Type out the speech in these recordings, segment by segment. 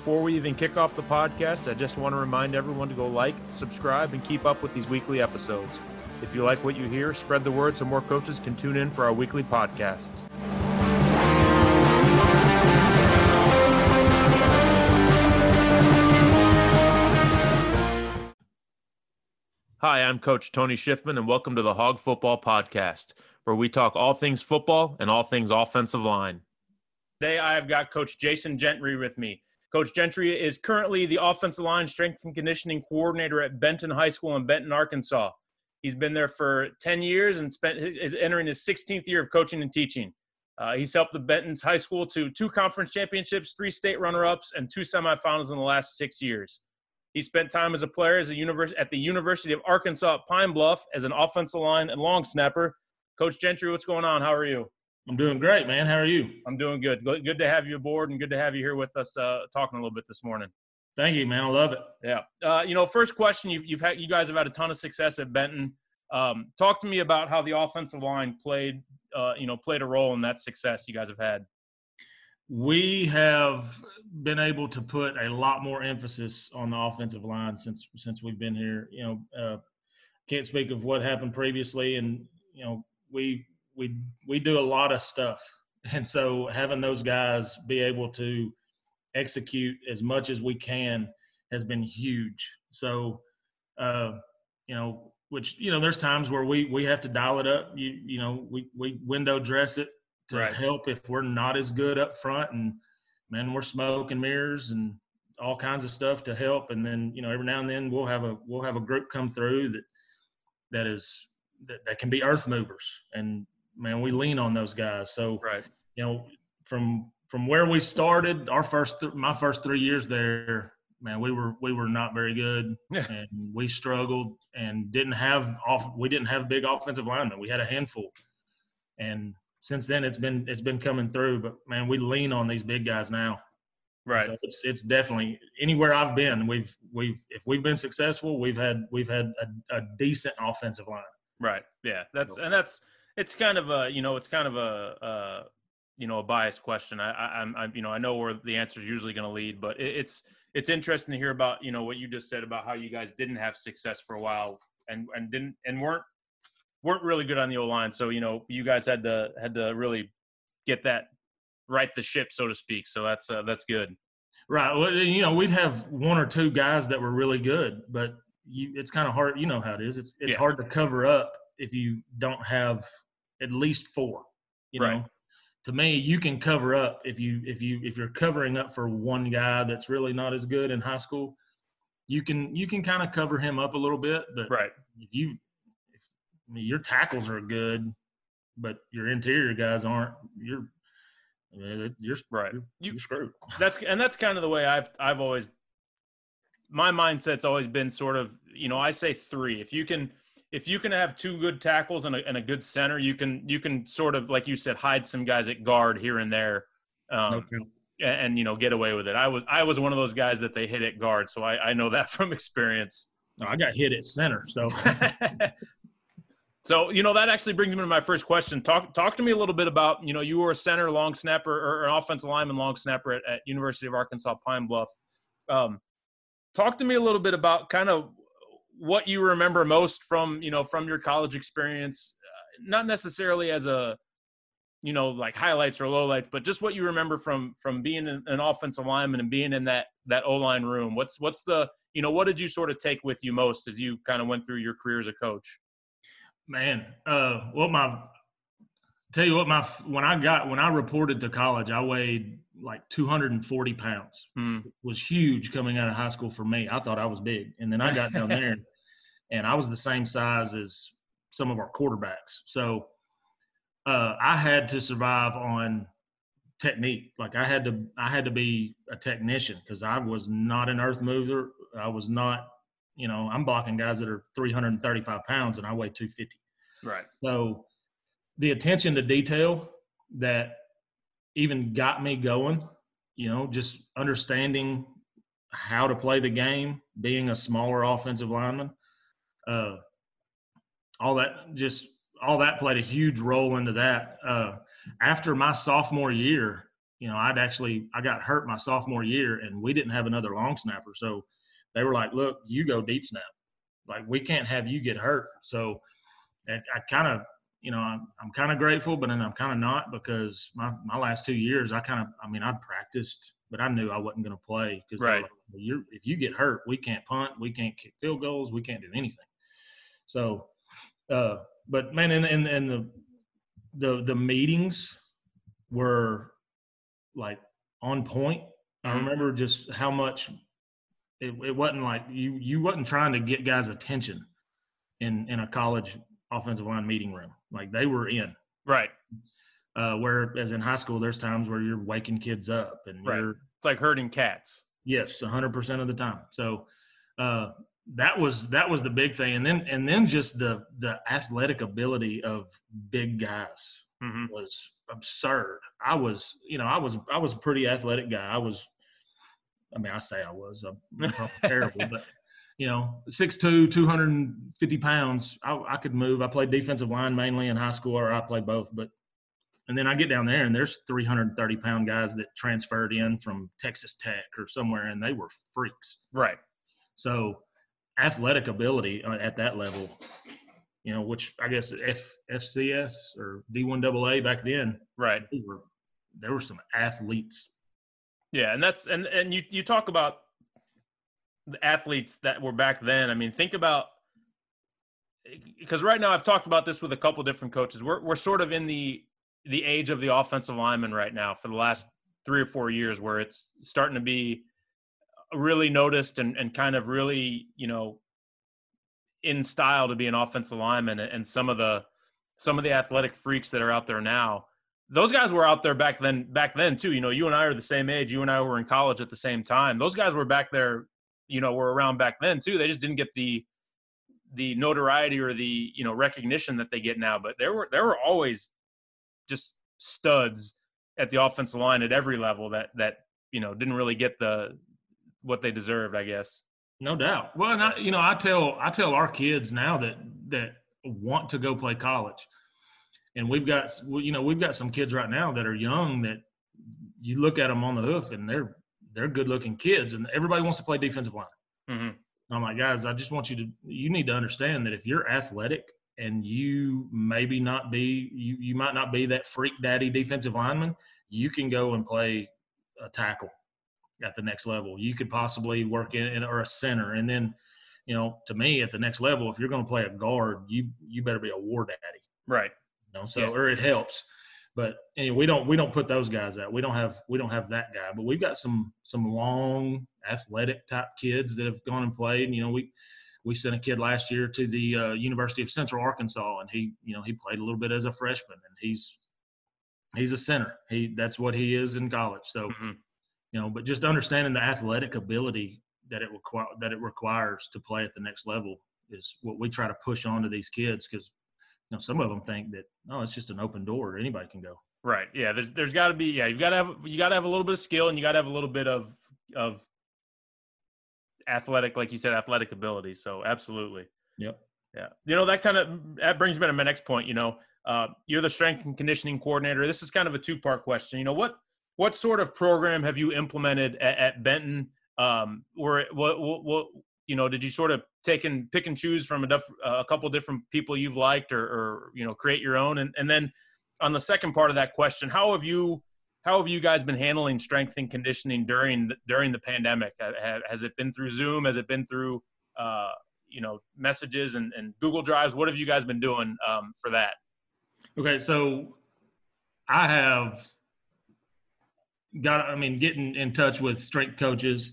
before we even kick off the podcast, I just want to remind everyone to go like, subscribe, and keep up with these weekly episodes. If you like what you hear, spread the word so more coaches can tune in for our weekly podcasts. Hi, I'm Coach Tony Schiffman, and welcome to the Hog Football Podcast, where we talk all things football and all things offensive line. Today, I have got Coach Jason Gentry with me. Coach Gentry is currently the offensive line strength and conditioning coordinator at Benton High School in Benton, Arkansas. He's been there for 10 years and spent is entering his 16th year of coaching and teaching. Uh, he's helped the Benton's high school to two conference championships, three state runner-ups, and two semifinals in the last six years. He spent time as a player as a univers- at the University of Arkansas at Pine Bluff as an offensive line and long snapper. Coach Gentry, what's going on? How are you? I'm doing great, man. How are you? I'm doing good. Good to have you aboard and good to have you here with us uh, talking a little bit this morning. Thank you, man. I love it. Yeah. Uh, you know, first question, you've, you've had, you guys have had a ton of success at Benton. Um, talk to me about how the offensive line played, uh, you know, played a role in that success you guys have had. We have been able to put a lot more emphasis on the offensive line since since we've been here. You know, uh, can't speak of what happened previously, and you know, we we we do a lot of stuff, and so having those guys be able to execute as much as we can has been huge. So, uh, you know, which you know, there's times where we we have to dial it up. You you know, we we window dress it to right. help if we're not as good up front and man we're smoke and mirrors and all kinds of stuff to help and then you know every now and then we'll have a we'll have a group come through that that is that, that can be earth movers and man we lean on those guys so right you know from from where we started our first th- my first three years there man we were we were not very good and we struggled and didn't have off we didn't have big offensive linemen we had a handful and since then it's been it's been coming through. But man, we lean on these big guys now. Right. So it's it's definitely anywhere I've been, we've we've if we've been successful, we've had we've had a, a decent offensive line. Right. Yeah. That's and that's it's kind of a you know it's kind of a, a you know a biased question. I, I I'm you know I know where the answer is usually going to lead, but it, it's it's interesting to hear about you know what you just said about how you guys didn't have success for a while and and didn't and weren't weren't really good on the O line. So you know, you guys had to had to really get that right the ship, so to speak. So that's uh, that's good. Right. Well, you know, we'd have one or two guys that were really good, but you, it's kind of hard. You know how it is. It's it's yeah. hard to cover up if you don't have at least four. You right. know, to me, you can cover up if you if you if you're covering up for one guy that's really not as good in high school. You can you can kind of cover him up a little bit, but right. if you I mean, your tackles are good, but your interior guys aren't. You're eh, you're right. You're, you're screwed. That's and that's kind of the way I've I've always my mindset's always been sort of you know I say three. If you can if you can have two good tackles and a, and a good center, you can you can sort of like you said hide some guys at guard here and there. Um, okay. and, and, you know get away with it. I was I was one of those guys that they hit at guard, so I, I know that from experience. No, I got hit at center, so So, you know, that actually brings me to my first question. Talk talk to me a little bit about, you know, you were a center, long snapper, or an offensive lineman, long snapper at, at University of Arkansas Pine Bluff. Um, talk to me a little bit about kind of what you remember most from, you know, from your college experience, uh, not necessarily as a, you know, like highlights or lowlights, but just what you remember from from being an, an offensive lineman and being in that that O line room. What's what's the, you know, what did you sort of take with you most as you kind of went through your career as a coach? Man, uh, well, my tell you what, my when I got when I reported to college, I weighed like 240 pounds. Mm. It was huge coming out of high school for me. I thought I was big, and then I got down there, and I was the same size as some of our quarterbacks. So uh, I had to survive on technique. Like I had to, I had to be a technician because I was not an earth mover. I was not you know, I'm blocking guys that are 335 pounds and I weigh 250. Right. So the attention to detail that even got me going, you know, just understanding how to play the game, being a smaller offensive lineman, uh, all that just all that played a huge role into that. Uh, after my sophomore year, you know, I'd actually I got hurt my sophomore year, and we didn't have another long snapper, so they were like, "Look, you go deep snap. Like we can't have you get hurt." So I, I kind of, you know, I'm, I'm kind of grateful, but then I'm kind of not because my my last two years, I kind of, I mean, I practiced, but I knew I wasn't going to play because Right. like, well, if you get hurt, we can't punt, we can't kick field goals, we can't do anything. So, uh, but man, and and and the the the meetings were like on point. I Mhm. remember just how much it, it wasn't like you you wasn't trying to get guys' attention in in a college offensive line meeting room. Like they were in. Right. Uh, whereas in high school, there's times where you're waking kids up and Right. you're It's like herding cats. Yes, hundred percent of the time. So uh, that was that was the big thing, and then and then just the the athletic ability of big guys hmm was absurd. I was, you know, I was I was a pretty athletic guy. I was, I mean, I say I was, I'm terrible, but you know, 6'2", 250 pounds. I, I could move. I played defensive line mainly in high school, or I played both, but. And then I get down there, and there's 330 pound guys that transferred in from Texas Tech or somewhere, and they were freaks. Right. So, athletic ability uh, at that level, you know, which I guess F, FCS or D1 AA back then, Right. were, there were some athletes. Yeah, and that's and and you you talk about the athletes that were back then. I mean, think about because right now I've talked about this with a couple different coaches. We're we're sort of in the the age of the offensive lineman right now for the last three or four years, where it's starting to be really noticed and and kind of really you know in style to be an offensive lineman, and some of the some of the athletic freaks that are out there now those guys were out there back then back then too you know you and i are the same age you and i were in college at the same time those guys were back there you know were around back then too they just didn't get the the notoriety or the you know recognition that they get now but there were there were always just studs at the offensive line at every level that that you know didn't really get the what they deserved i guess No doubt. Well, and I, you know, I tell I tell our kids now that that want to go play college, and we've got you know we've got some kids right now that are young that you look at them on the hoof and they're they're good looking kids and everybody wants to play defensive line. mm-hmm. I'm like, guys, I just want you to you need to understand that if you're athletic and you maybe not be you you might not be that freak daddy defensive lineman, you can go and play a tackle at the next level. You could possibly work in, in or a center, and then, you know, to me at the next level, if you're going to play a guard, you you better be a war daddy. right You know, so Yeah. or it helps. But anyway, we don't we don't put those guys out. We don't have we don't have that guy. But we've got some some long athletic type kids that have gone and played. You know, we we sent a kid last year to the uh, University of Central Arkansas, and he you know he played a little bit as a freshman, and he's he's a center. He that's what he is in college. So Mhm. You know, but just understanding the athletic ability that it require that it requires to play at the next level is what we try to push on to these kids because you know some of them think that oh it's just an open door anybody can go. Right. Yeah. There's there's got to be yeah. You've got to have you got to have a little bit of skill and you got to have a little bit of of athletic, like you said, athletic ability. So absolutely. Yep. Yeah. You know that kind of that brings me to my next point. You know, uh, you're the strength and conditioning coordinator. This is kind of a two part question. You know what what sort of program have you implemented at, at Benton? Um, or what, what what you know did you sort of take and pick and choose from a, def, a couple different people you've liked or, or you know create your own and and then on the second part of that question, how have you how have you guys been handling strength and conditioning during the, during the pandemic? Has it been through Zoom? Has it been through uh, you know messages and, and Google Drives? What have you guys been doing um, for that? Okay, so I have got I mean getting in touch with strength coaches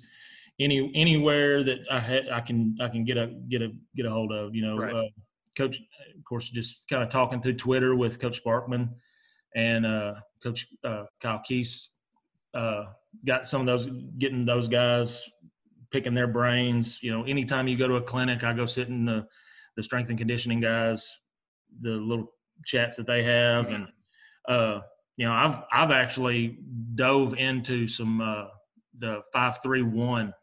any anywhere that I had I can I can get a get a get a hold of you know Right. uh, coach of course just kind of talking through Twitter with Coach Sparkman and uh, Coach uh, Kyle Keese uh, got some of those getting those guys picking their brains you know anytime you go to a clinic I go sit in the the strength and conditioning guys the little chats that they have and uh you know i've i've actually dove into some uh the 531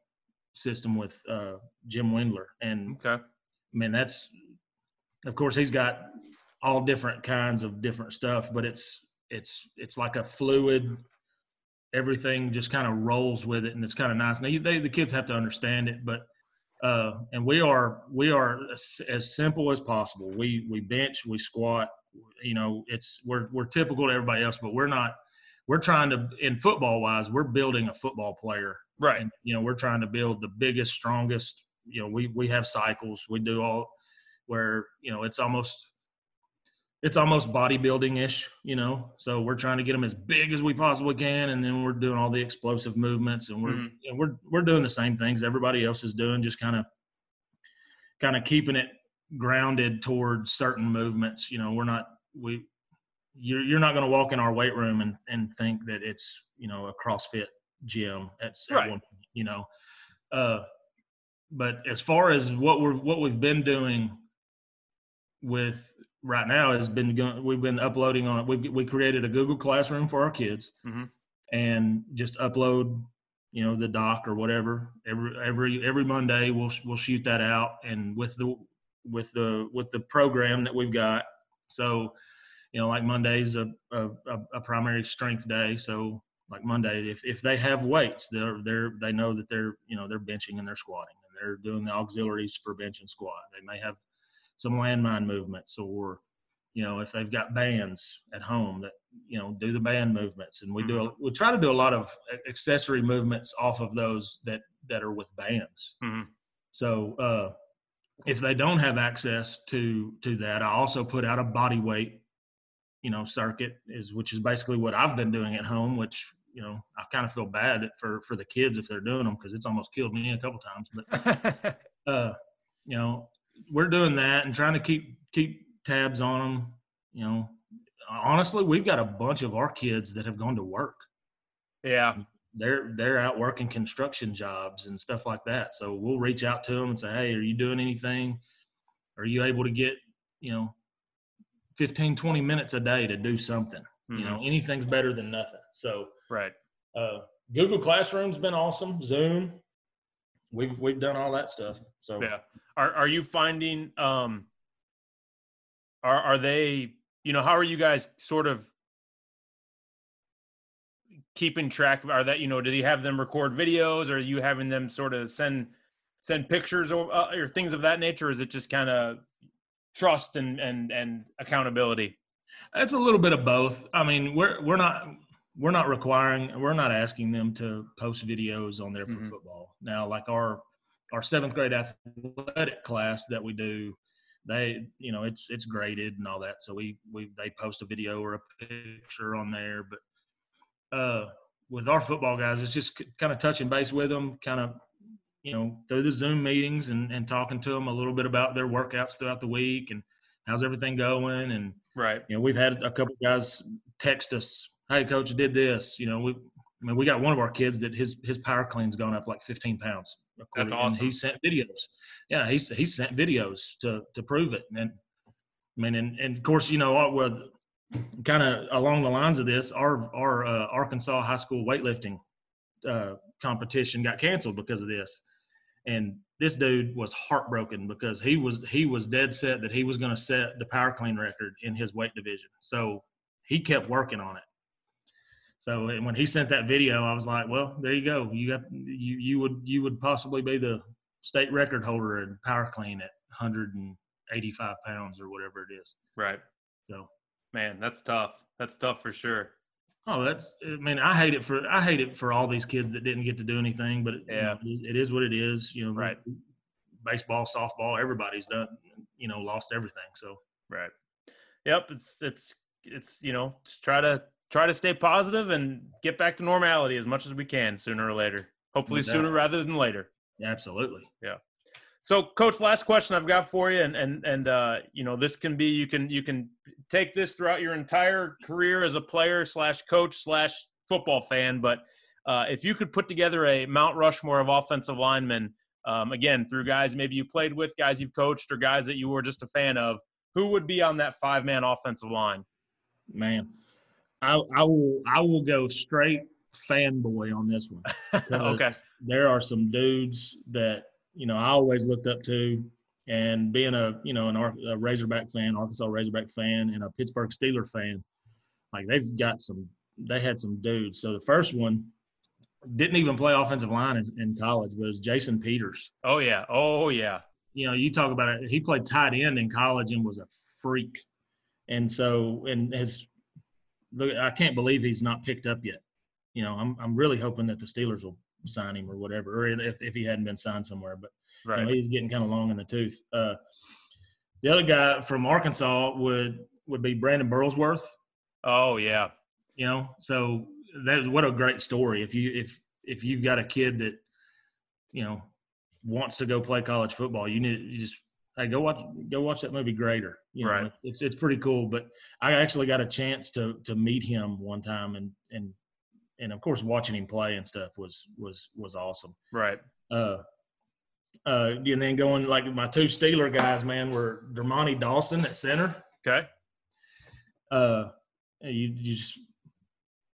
system with uh jim Wendler and Okay. I mean, that's of course he's got all different kinds of different stuff, but it's it's it's like a fluid everything just kind of rolls with it, and it's kind of nice. Now you, they, the kids have to understand it, but uh, and we are we are as, as, simple as possible. We we bench, we squat. You know, it's we're we're typical to everybody else, but we're not. We're trying to in football wise, we're building a football player, right? And, you know, we're trying to build the biggest, strongest. You know, we we have cycles. We do all where you know it's almost it's almost bodybuilding ish, you know. So we're trying to get them as big as we possibly can, and then we're doing all the explosive movements, and we're mm-hmm. and we're we're doing the same things everybody else is doing, just kind of kind of keeping it grounded towards certain movements. You know, we're not we you're you're not going to walk in our weight room and and think that it's you know a CrossFit gym. At, right. One, you know, uh, but as far as what we're what we've been doing with right now has been going, we've been uploading on we we created a Google Classroom for our kids mm-hmm. and just upload you know the doc or whatever every every every Monday we'll we'll shoot that out and with the with the with the program that we've got. So you know like Monday's a a, a primary strength day. So like Monday if if they have weights they're they're they know that they're you know they're benching and they're squatting and they're doing the auxiliaries for bench and squat. They may have some landmine movements or you know if they've got bands at home that you know do the band movements. And we do a, mm-hmm. we try to do a lot of accessory movements off of those that that are with bands. Mm-hmm. so uh if they don't have access to to that i also put out a body weight you know circuit is which is basically what i've been doing at home which you know i kind of feel bad for for the kids if they're doing them because it's almost killed me a couple times but uh you know we're doing that and trying to keep keep tabs on them. You know, honestly, we've got a bunch of our kids that have gone to work. Yeah, they're they're out working construction jobs and stuff like that. So we'll reach out to them and say, "Hey, are you doing anything? Are you able to get you know 15, 20 minutes a day to do something? Mm-hmm. You know, anything's better than nothing." So right. Uh, Google Classroom's been awesome. Zoom, we've we've done all that stuff. So yeah, are are you finding um are are they you know how are you guys sort of keeping track of are that you know do you have them record videos? Or are you having them sort of send send pictures or, uh, or things of that nature? Or is it just kind of trust and and and accountability? It's a little bit of both. I mean we're we're not we're not requiring we're not asking them to post videos on there for mm-hmm. football. Now like our our seventh grade athletic class that we do they you know it's it's graded and all that. So we we they post a video or a picture on there but uh with our football guys it's just kind of touching base with them kind of you know through the zoom meetings and and talking to them a little bit about their workouts throughout the week and how's everything going and right you know we've had a couple guys text us hey coach I did this you know we I mean we got one of our kids that his his power clean's gone up like 15 pounds that's awesome. he sent videos. Yeah, he he sent videos to to prove it. And I mean, and, and of course, you know, with kind of along the lines of this, our our uh, Arkansas high school weightlifting uh, competition got canceled because of this. And this dude was heartbroken because he was he was dead set that he was going to set the power clean record in his weight division. So he kept working on it. So when he sent that video, I was like, well, there you go. You got you you would you would possibly be the state record holder in power clean at 185 pounds or whatever it is. Right. So, man, that's tough. That's tough for sure. Oh, that's. I mean, I hate it for I hate it for all these kids that didn't get to do anything. But yeah, you know, it is what it is. You know, right. Baseball, softball, everybody's done. You know, lost everything. So right. Yep. It's it's it's you know just try to try to stay positive and get back to normality as much as we can sooner or later. Hopefully no sooner rather than later. Absolutely. Yeah. So, coach, last question I've got for you, and and and uh, you know, this can be you can you can take this throughout your entire career as a player slash coach slash football fan. But uh, if you could put together a Mount Rushmore of offensive linemen, um, again through guys maybe you played with, guys you've coached, or guys that you were just a fan of, who would be on that five man offensive line? Man, I, I will I will go straight fanboy on this one. okay. There are some dudes that you know I always looked up to, and being a you know an a Razorback fan, Arkansas Razorback fan, and a Pittsburgh Steeler fan, like they've got some they had some dudes. So the first one didn't even play offensive line in, in college, but it was Jason Peters. Oh yeah. Oh yeah. You know, you talk about it. He played tight end in college and was a freak. And so, and has look, I can't believe he's not picked up yet. You know, I'm I'm really hoping that the Steelers will sign him or whatever, or if, if he hadn't been signed somewhere. But right. you know, he's getting kind of long in the tooth. Uh, the other guy from Arkansas would would be Brandon Burlsworth. Oh yeah, you know, so that what a great story. If you if if you've got a kid that you know wants to go play college football, you need you just hey go watch go watch that movie Greater. You know, right. It's it's pretty cool. But I actually got a chance to to meet him one time and and and of course watching him play and stuff was was was awesome. Right. Uh uh, and then going like my two Steeler guys, man, were Dermontti Dawson at center. Okay. Uh, you, you just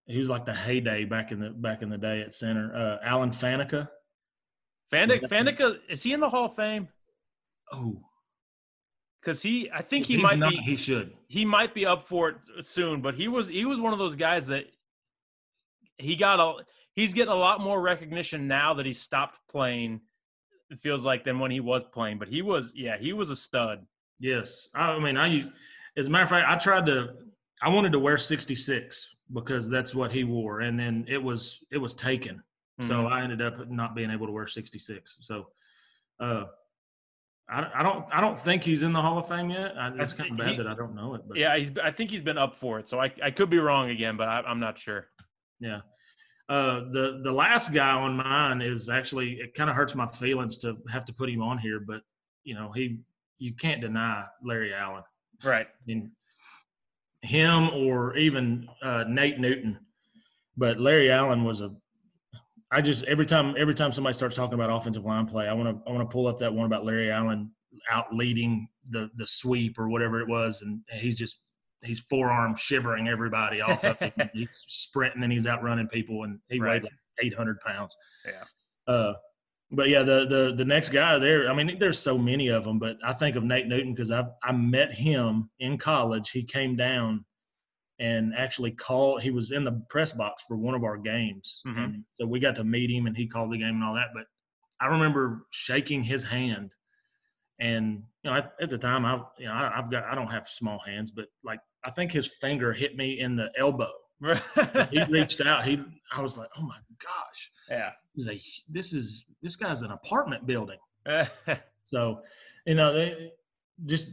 he was like the heyday back in the back in the day at center. Uh, Alan Faneca. Faneca, Faneca is he in the Hall of Fame? Oh, because he, I think he might not, be. He should. He might be up for it soon, but he was he was one of those guys that he got a. He's getting a lot more recognition now that he stopped playing. It feels like than when he was playing, but he was yeah he was a stud. Yes, I mean I use. As a matter of fact, I tried to. I wanted to wear sixty six because that's what he wore, and then it was it was taken. Mm-hmm. So I ended up not being able to wear sixty six. So. uh I, I don't. I don't think he's in the Hall of Fame yet. I, it's kind of bad he, that I don't know it. But. Yeah, he's. I think he's been up for it. So I, I could be wrong again, but I, am not sure. Yeah. Uh, the the last guy on mine is actually it kind of hurts my feelings to have to put him on here, but you know he you can't deny Larry Allen. Right. I mean, him or even uh, Nate Newton, but Larry Allen was a I just every time every time somebody starts talking about offensive line play, I want to I want to pull up that one about Larry Allen out leading the the sweep or whatever it was, and he's just he's forearm shivering everybody off. Of he's sprinting and he's out running people, and he right. weighed like eight hundred pounds. Yeah. Uh, but yeah, the the the next guy there. I mean, there's so many of them, but I think of Nate Newton because I I met him in college. He came down and actually called. He was in the press box for one of our games, mm-hmm. so we got to meet him, and he called the game and all that. But I remember shaking his hand, and you know, at, at the time, I you know, I, have got I don't have small hands, but like I think his finger hit me in the elbow. he reached out. He, I was like, oh my gosh. Yeah. He's like, this is this guy's an apartment building. so, you know, they, just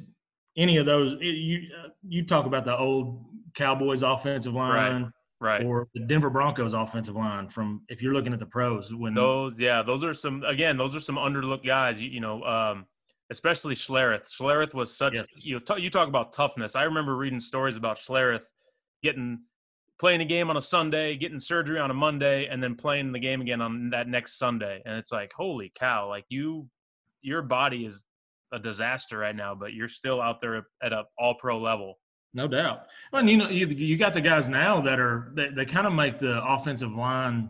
any of those. You you talk about the old Cowboys offensive line. Right. Right. Or the Denver Broncos offensive line from if you're looking at the pros when those yeah, those are some again, those are some underlooked guys. You, you know, um, especially Schlereth. Schlereth was such yeah. you know, t- you talk about toughness. I remember reading stories about Schlereth getting playing a game on a Sunday, getting surgery on a Monday, and then playing the game again on that next Sunday. And it's like, holy cow! Like you, your body is a disaster right now, but you're still out there at a all pro level. No doubt. Well, you know, you you got the guys now that are they, they kind of make the offensive line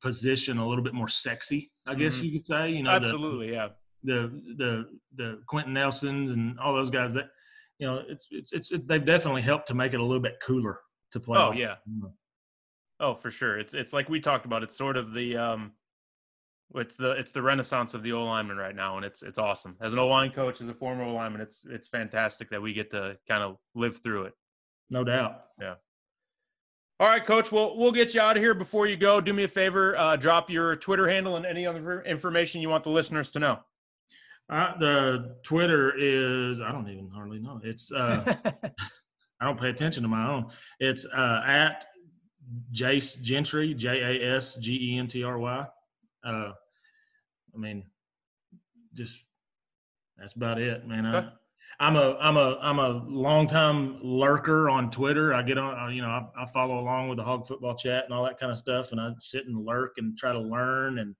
position a little bit more sexy. I guess mm-hmm. you could say. You know, absolutely, the, yeah. The the the Quentin Nelsons and all those guys that you know it's it's it's it, they've definitely helped to make it a little bit cooler to play. Oh yeah. Oh, for sure. It's it's like we talked about. It's sort of the um it's the it's the renaissance of the O lineman right now, and it's it's awesome. As an O line coach, as a former O lineman, it's it's fantastic that we get to kind of live through it. No doubt. Yeah. All right, coach. Well, we'll get you out of here. Before you go, do me a favor. Uh, drop your Twitter handle and any other information you want the listeners to know. Uh, the Twitter is I don't even hardly know. It's uh, I don't pay attention to my own. It's uh, at Jace Gentry, J A S G E N T R Y. Uh, I mean, just that's about it, man. Okay. I, am a I'm a I'm a longtime lurker on Twitter. I get on, you know, I, I, follow along with the Hog Football Chat and all that kind of stuff, and I sit and lurk and try to learn, and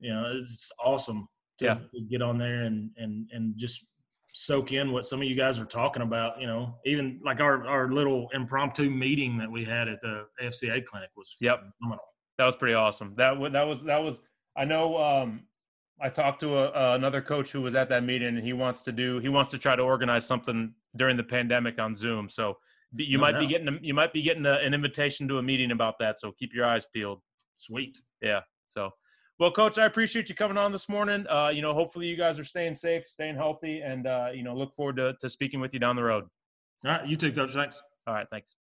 you know, it's awesome yeah. to get on there and and and just soak in what some of you guys are talking about. You know, even like our our little impromptu meeting that we had at the FCA clinic was yep. phenomenal. That was pretty awesome. That that was that was. I know. Um, I talked to a, uh, another coach who was at that meeting, and he wants to do. He wants to try to organize something during the pandemic on Zoom. So you No might be getting a, you might be getting a, an invitation to a meeting about that. So keep your eyes peeled. Sweet. Yeah. So, well, coach, I appreciate you coming on this morning. Uh, you know, hopefully you guys are staying safe, staying healthy, and uh, you know, look forward to, to speaking with you down the road. All right. You too, Coach. Thanks. All right. Thanks.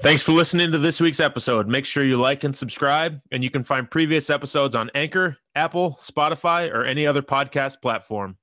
Thanks for listening to this week's episode. Make sure you like and subscribe, and you can find previous episodes on Anchor, Apple, Spotify, or any other podcast platform.